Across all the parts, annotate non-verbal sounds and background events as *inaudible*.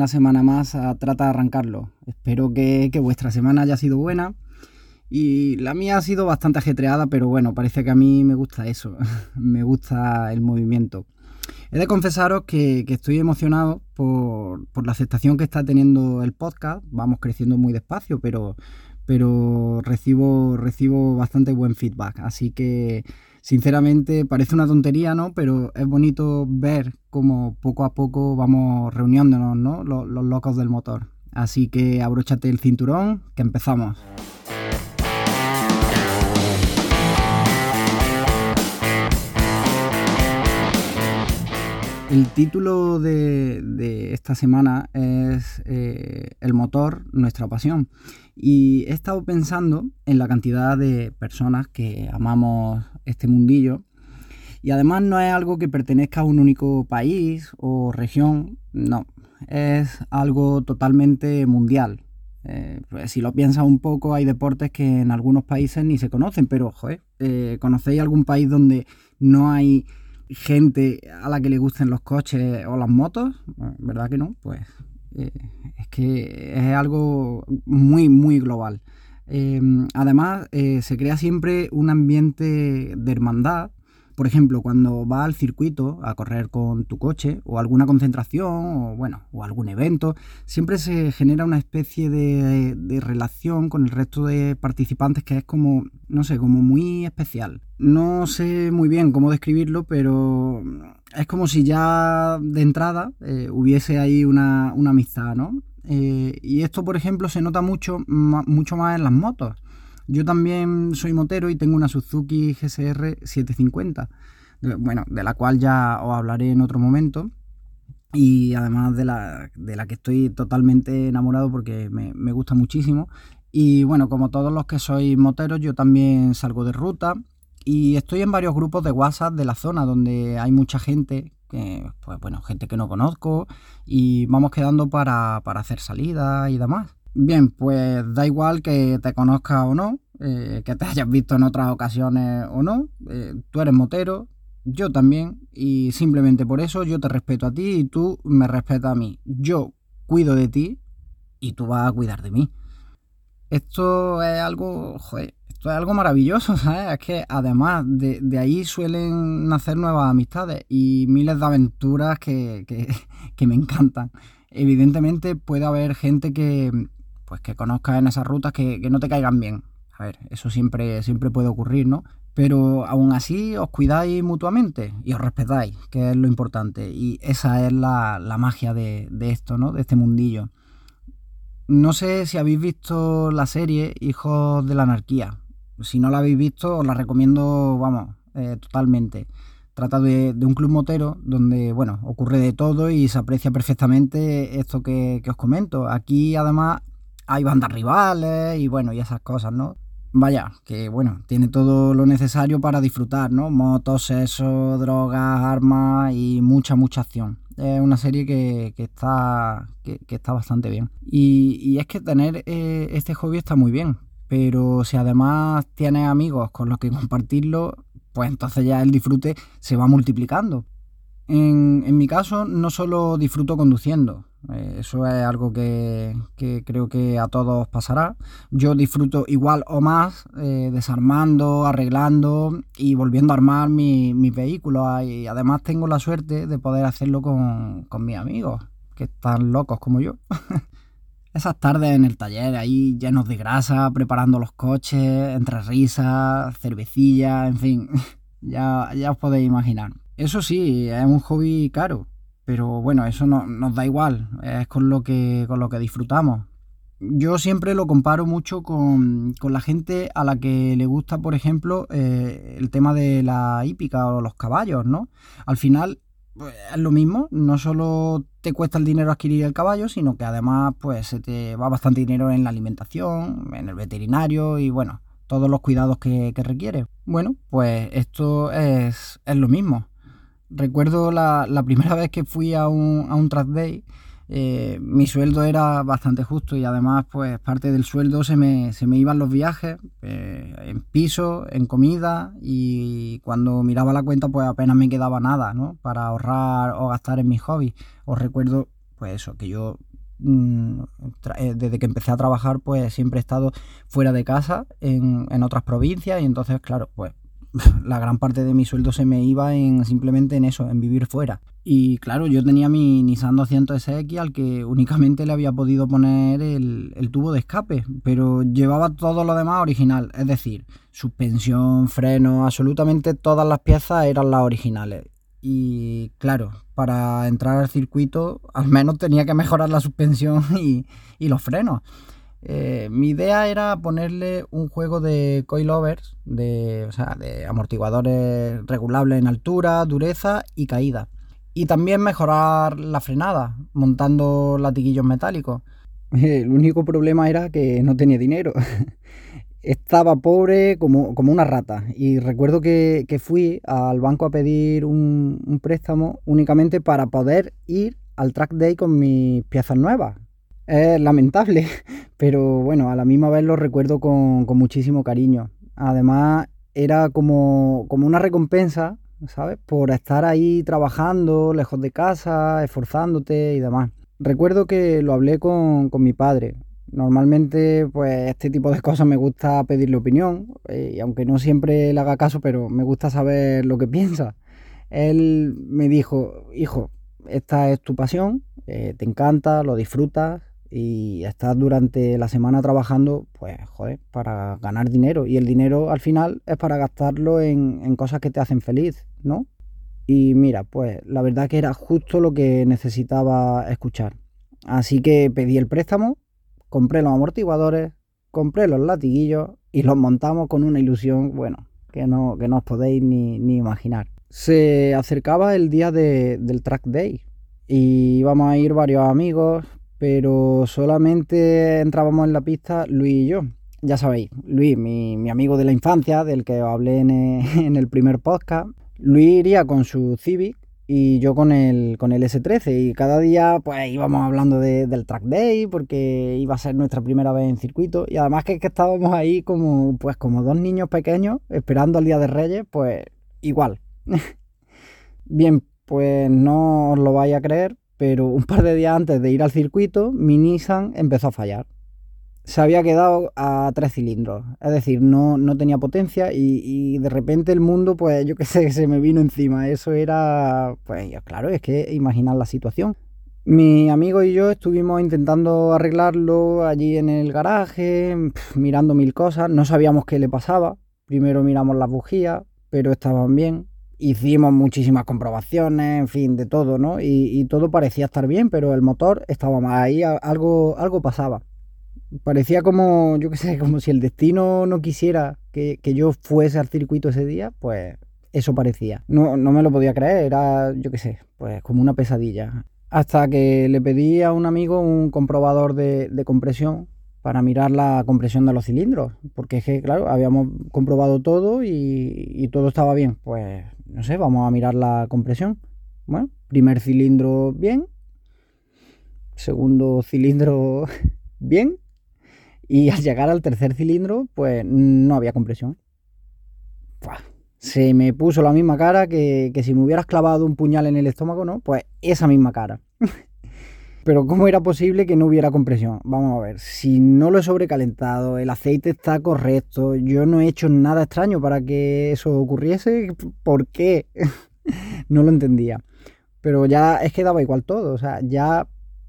una semana más a Trata de Arrancarlo. Espero que, vuestra semana haya sido buena y la mía ha sido bastante ajetreada, pero bueno, parece que a mí me gusta eso, *laughs* me gusta el movimiento. He de confesaros que, estoy emocionado por, la aceptación que está teniendo el podcast. Vamos creciendo muy despacio, pero, pero recibo, recibo bastante buen feedback. Así que sinceramente parece una tontería, ¿no? Pero es bonito ver cómo poco a poco vamos reuniéndonos, ¿no? Los, los locos del motor. Así que abróchate el cinturón, que empezamos. El título de, esta semana es eh, El motor, nuestra pasión. Y he estado pensando en la cantidad de personas que amamos este mundillo. Y además no es algo que pertenezca a un único país o región, no, es algo totalmente mundial. Eh, pues si lo piensas un poco, hay deportes que en algunos países ni se conocen, pero, joder, eh, ¿conocéis algún país donde no hay gente a la que le gusten los coches o las motos, ¿verdad que no? Pues eh, es que es algo muy, muy global. Em, además, eh, se crea siempre un ambiente de hermandad por ejemplo, cuando vas al circuito a correr con tu coche o alguna concentración o bueno, o algún evento, siempre se genera una especie de, relación con el resto de participantes que es como, no sé, como muy especial. No sé muy bien cómo describirlo, pero es como si ya de entrada eh, hubiese ahí una, amistad, ¿no? Eh, y esto, por ejemplo, se nota mucho, mucho más en las motos. Yo también soy motero y tengo una Suzuki GSR 750, bueno, de la cual ya os hablaré en otro momento. Y además de la, de la que estoy totalmente enamorado porque me, gusta muchísimo. Y bueno, como todos los que sois moteros, yo también salgo de ruta y estoy en varios grupos de WhatsApp de la zona donde hay mucha gente, que, pues bueno, gente que no conozco y vamos quedando para, para hacer salidas y demás. Bien, pues da igual que te conozca o no, eh, que te hayas visto en otras ocasiones o no, eh, tú eres motero, yo también, y simplemente por eso yo te respeto a ti y tú me respetas a mí. Yo cuido de ti y tú vas a cuidar de mí. Esto es algo, joder, esto es algo maravilloso, *laughs* ¿sabes? Es que además de, ahí suelen nacer nuevas amistades y miles de aventuras que, que *laughs* me encantan. Evidentemente puede haber gente que, pues que conozcas en esas rutas que, no te caigan bien. A ver, eso siempre, siempre puede ocurrir, ¿no? Pero aún así os cuidáis mutuamente y os respetáis, que es lo importante. Y esa es la, magia de, esto, ¿no? De este mundillo. No sé si habéis visto la serie Hijos de la Anarquía. Si no la habéis visto, os la recomiendo, vamos, eh, totalmente. Trata de, un club motero donde, bueno, ocurre de todo y se aprecia perfectamente esto que, que os comento. Aquí, además, hay bandas rivales y bueno, y esas cosas, ¿no? Vaya, que bueno, tiene todo lo necesario para disfrutar, ¿no? Motos, sexo, drogas, armas y mucha, mucha acción. Es una serie que, está, que, está bastante bien. Y, es que tener eh, este hobby está muy bien, pero si además tienes amigos con los que compartirlo, pues entonces ya el disfrute se va multiplicando. En, mi caso, no solo disfruto conduciendo, eso es algo que, creo que a todos pasará. Yo disfruto igual o más eh, desarmando, arreglando y volviendo a armar mis mi vehículos. Y además tengo la suerte de poder hacerlo con, mis amigos, que están locos como yo. *laughs* Esas tardes en el taller ahí llenos de grasa, preparando los coches, entre risas, cervecilla, en fin, *laughs* ya, ya os podéis imaginar. Eso sí, es un hobby caro pero bueno, eso no, nos da igual, es con lo que, con lo que disfrutamos. Yo siempre lo comparo mucho con, la gente a la que le gusta, por ejemplo, eh, el tema de la hípica o los caballos, ¿no? Al final pues, es lo mismo, no solo te cuesta el dinero adquirir el caballo, sino que además pues se te va bastante dinero en la alimentación, en el veterinario y bueno, todos los cuidados que, que requiere. Bueno, pues esto es, es lo mismo. Recuerdo la, primera *laughs* vez que fui a un, a un track day, eh, mi sueldo era bastante justo y además pues parte del sueldo se me, se me iban los viajes eh, en piso, en comida y cuando miraba la cuenta pues apenas me quedaba nada ¿no? para ahorrar o gastar en mis hobbies. Os recuerdo pues eso, que yo mm, eh, desde que empecé a trabajar, pues siempre he estado fuera de casa, en, en otras provincias, y entonces, claro, pues *laughs* la gran parte de mi sueldo se me iba en simplemente en eso, en vivir fuera. Y claro, yo tenía mi Nissan 200SX al que únicamente le había podido poner el, tubo de escape, pero llevaba todo lo demás original, es decir, suspensión, freno, absolutamente todas las piezas eran las originales. Y claro, para entrar al circuito al menos tenía que mejorar la *laughs* suspensión y, y los frenos. Eh, mi idea era ponerle un juego de coilovers, de, amortiguadores regulables en altura, dureza y caída. Y también mejorar la frenada, montando latiguillos metálicos. *laughs* El único problema era que no tenía dinero. *laughs* Estaba pobre como, una rata. Y recuerdo que, fui al banco a pedir un, un préstamo únicamente para poder ir al track day con mis piezas nuevas, es lamentable, *laughs* pero bueno, a la misma vez lo recuerdo con, muchísimo cariño. Además, era como, una recompensa, ¿sabes? Por estar ahí trabajando, lejos de casa, esforzándote y demás. Recuerdo que lo hablé con, mi padre. Normalmente, pues este tipo de cosas me gusta pedirle opinión, eh, y aunque no siempre le haga caso, pero me gusta saber lo que *laughs* piensa. Él me dijo, hijo, esta es tu pasión, eh, te encanta, lo disfrutas, y estás durante la semana trabajando, pues, joder, para ganar dinero. Y el dinero al final es para gastarlo en, cosas que te hacen feliz, ¿no? Y mira, pues la verdad que era justo lo que necesitaba escuchar. Así que pedí el préstamo, compré los amortiguadores, compré los latiguillos y los montamos con una ilusión, bueno, que no, que no os podéis ni, imaginar. Se acercaba el día del track day y íbamos a ir varios amigos, pero solamente entrábamos en la pista Luis y yo. Ya sabéis, Luis, mi, amigo de la infancia, del que os hablé *laughs* en el, primer podcast. Luis iría con su Civic y yo con el, con el S13 y cada día pues íbamos hablando del track day porque iba a ser nuestra primera vez en circuito y además que, que estábamos ahí como pues como dos niños pequeños esperando al día de Reyes pues igual *laughs* bien pues no os lo vais a creer pero un par de días antes de ir al circuito, mi Nissan empezó a fallar. Se había quedado a tres cilindros, es decir, no, no tenía potencia y, de repente el mundo, pues yo qué *laughs* sé, se me vino encima. Eso era, pues claro, es que imaginar la situación. Mi amigo y yo estuvimos intentando arreglarlo allí en el garaje, mirando mil cosas, no sabíamos qué le pasaba. Primero miramos las bujías, pero estaban bien hicimos muchísimas comprobaciones, en fin, de todo, ¿no? Y, todo parecía estar bien, pero el motor estaba mal, ahí algo, algo pasaba. Parecía como, yo qué sé, como si el destino no quisiera que, yo fuese al circuito ese día, pues eso parecía. No, no me lo podía creer, era, yo qué sé, pues como una pesadilla. Hasta que le pedí a un amigo un comprobador de, de compresión para mirar la compresión de los cilindros, porque es que, claro, habíamos comprobado todo y, todo estaba bien. Pues, no sé, vamos a mirar la compresión. Bueno, primer cilindro bien, segundo cilindro *laughs* bien, y al llegar al tercer cilindro, pues no había compresión. Se me puso la misma cara que, que si me hubieras clavado un puñal en el estómago, ¿no? Pues esa misma cara. *laughs* Pero ¿cómo era posible que no hubiera compresión? Vamos a ver, si no lo he sobrecalentado, el aceite está correcto, yo no he hecho nada extraño para que eso ocurriese, ¿por qué? *laughs* no lo entendía. Pero ya es que daba igual todo, o sea, ya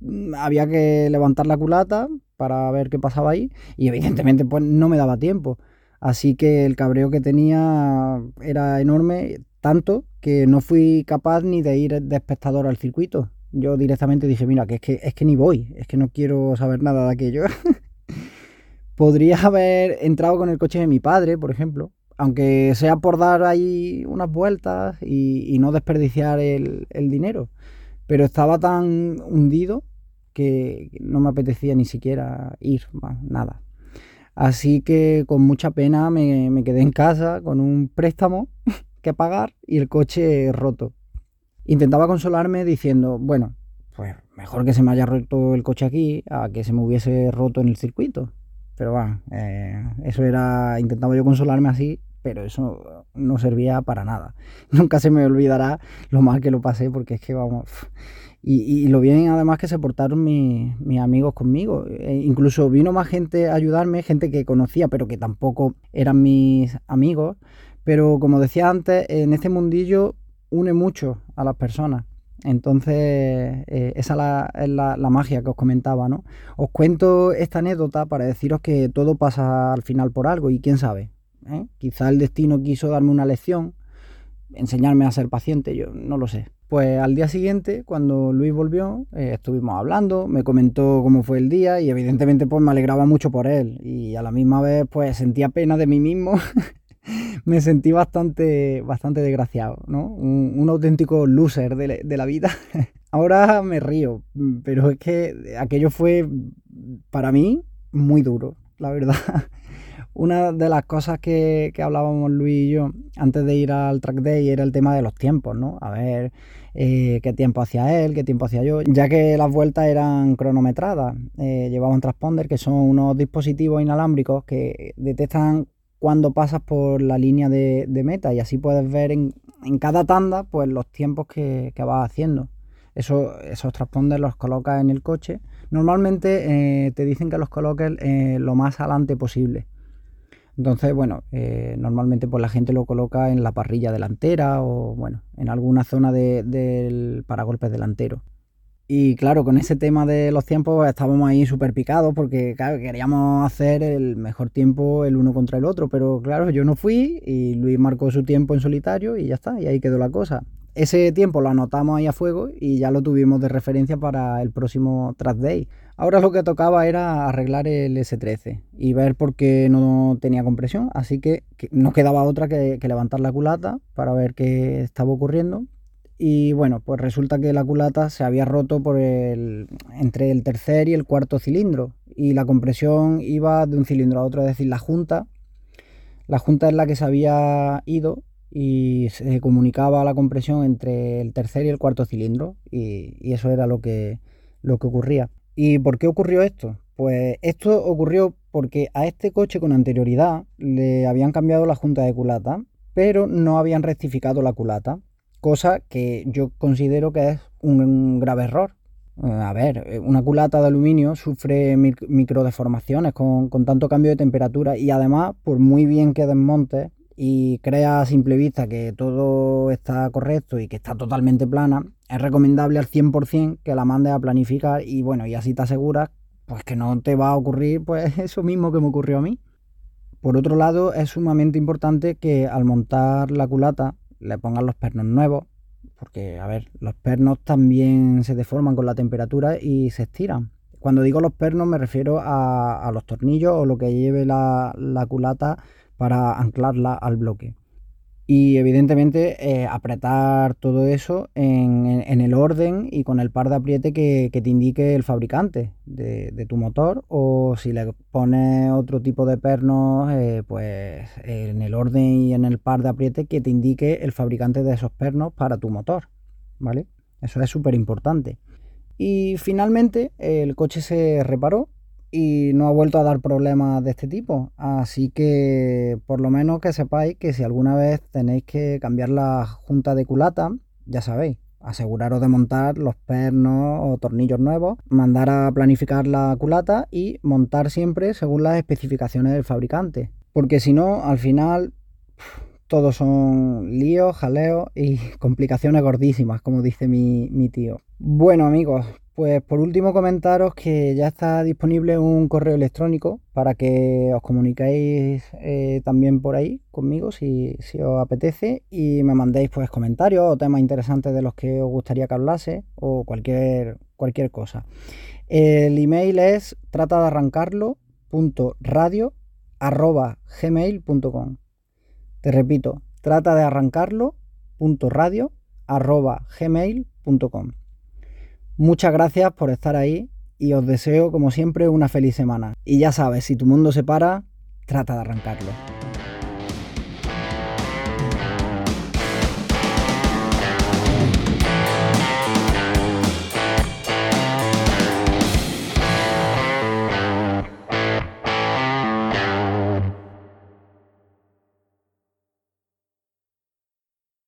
mm, había que levantar la culata para ver qué pasaba ahí y evidentemente pues no me daba tiempo. Así que el cabreo que tenía era enorme, tanto que no fui capaz ni de ir de espectador al circuito yo directamente dije, mira, que es que, es que ni voy, es que no quiero saber nada de aquello. *laughs* Podría haber entrado con el coche de mi padre, por ejemplo, aunque sea por dar ahí unas vueltas y, no desperdiciar el, dinero. Pero estaba tan hundido que no me apetecía ni siquiera ir, nada. Así que con mucha pena me, me quedé en casa con un préstamo *laughs* que pagar y el coche roto. Intentaba consolarme diciendo, bueno, pues mejor que se me haya roto el coche aquí a que se me hubiese roto en el circuito. Pero bueno, eh, eso era, intentaba yo consolarme así, pero eso no servía para nada. *laughs* Nunca se me olvidará lo mal que lo pasé porque es que vamos... Y, lo bien además que se portaron mis, amigos conmigo. E incluso vino más gente a ayudarme, gente que conocía pero que tampoco eran mis amigos. Pero como decía antes, en este mundillo une mucho a las personas. Entonces, eh, esa es la, magia que os comentaba, ¿no? Os cuento esta anécdota para deciros que todo pasa al final por algo y quién sabe. ¿eh? Quizá el destino quiso darme una lección, enseñarme a ser paciente, yo no lo sé. Pues al día siguiente, cuando Luis volvió, eh, estuvimos hablando, me comentó cómo fue el día y evidentemente pues me alegraba mucho por él y a la misma vez pues sentía pena de mí mismo *laughs* *laughs* me sentí bastante, bastante desgraciado, ¿no? Un, auténtico loser de, la vida. *laughs* Ahora me río, pero es que aquello fue para mí muy duro, la verdad. *laughs* Una de las cosas que, hablábamos Luis y yo antes de ir al track day era el tema de los tiempos, ¿no? A ver eh, qué tiempo hacía él, qué tiempo hacía yo, ya que las vueltas eran cronometradas. Eh, llevaba un transponder que son unos dispositivos inalámbricos que detectan cuando pasas por la línea de, meta y así puedes ver en, cada tanda pues los tiempos que, vas haciendo. Eso, esos transponders los colocas en el coche. Normalmente eh, te dicen que los coloques eh, lo más adelante posible. Entonces, bueno, eh, normalmente pues la gente lo coloca en la parrilla delantera o bueno, en alguna zona del paragolpes delantero. Y claro, con ese tema de los tiempos estábamos ahí súper picados porque claro, queríamos hacer el mejor tiempo el uno contra el otro, pero claro, yo no fui y Luis marcó su tiempo en solitario y ya está, y ahí quedó la cosa. Ese tiempo lo anotamos ahí a fuego y ya lo tuvimos de referencia para el próximo track day. Ahora lo que tocaba era arreglar el S13 y ver por qué no tenía compresión, así que, no quedaba otra que levantar la culata para ver qué estaba ocurriendo y bueno, pues resulta que la culata se había roto por el, entre el tercer y el cuarto cilindro y la compresión iba de un cilindro a otro, es decir, la junta, la junta es la que se había ido y se comunicaba la compresión entre el tercer y el cuarto cilindro y, eso era lo que, lo que ocurría. ¿Y por qué ocurrió esto? Pues esto ocurrió porque a este coche con anterioridad le habían cambiado la junta de culata, pero no habían rectificado la culata cosa que yo considero que es un grave error. Eh, a ver, eh, una culata de aluminio sufre microdeformaciones con, con tanto cambio de temperatura y además, por muy bien que desmontes y crea a simple vista que todo está correcto y que está totalmente plana, es recomendable al 100% que la mandes a planificar y bueno, y así te aseguras pues que no te va a ocurrir pues *laughs* eso mismo que me ocurrió a mí. Por otro lado, es sumamente importante que al montar la culata le pongan los pernos nuevos, porque, a ver, los pernos también se deforman con la temperatura y se estiran. Cuando digo los pernos me refiero a, los tornillos o lo que lleve la, la culata para anclarla al bloque y evidentemente eh, apretar todo eso en, el orden y con el par de apriete que, te indique el fabricante de, tu motor o si le pones otro tipo de pernos eh, pues en el orden y en el par de apriete que te indique el fabricante de esos pernos para tu motor vale eso es súper importante y finalmente el coche se reparó y no ha vuelto a dar problemas de este tipo. Así que por lo menos que sepáis que si alguna vez tenéis que cambiar la junta de culata, ya sabéis, aseguraros de montar los pernos o tornillos nuevos, mandar a planificar la culata y montar siempre según las especificaciones del fabricante. Porque si no, al final todos son líos, jaleos y *laughs* complicaciones gordísimas, como dice mi, tío. Bueno amigos, pues por último comentaros que ya está disponible un correo electrónico para que os comuniquéis eh, también por ahí conmigo si, os apetece y me mandéis pues comentarios o temas interesantes de los que os gustaría que hablase o cualquier, cualquier cosa. El email es trata de arrancarlo gmail.com Te repito, trata de arrancarlo gmail.com Muchas gracias por estar ahí y os deseo como siempre una feliz semana. Y ya sabes, si tu mundo se para, trata de arrancarlo.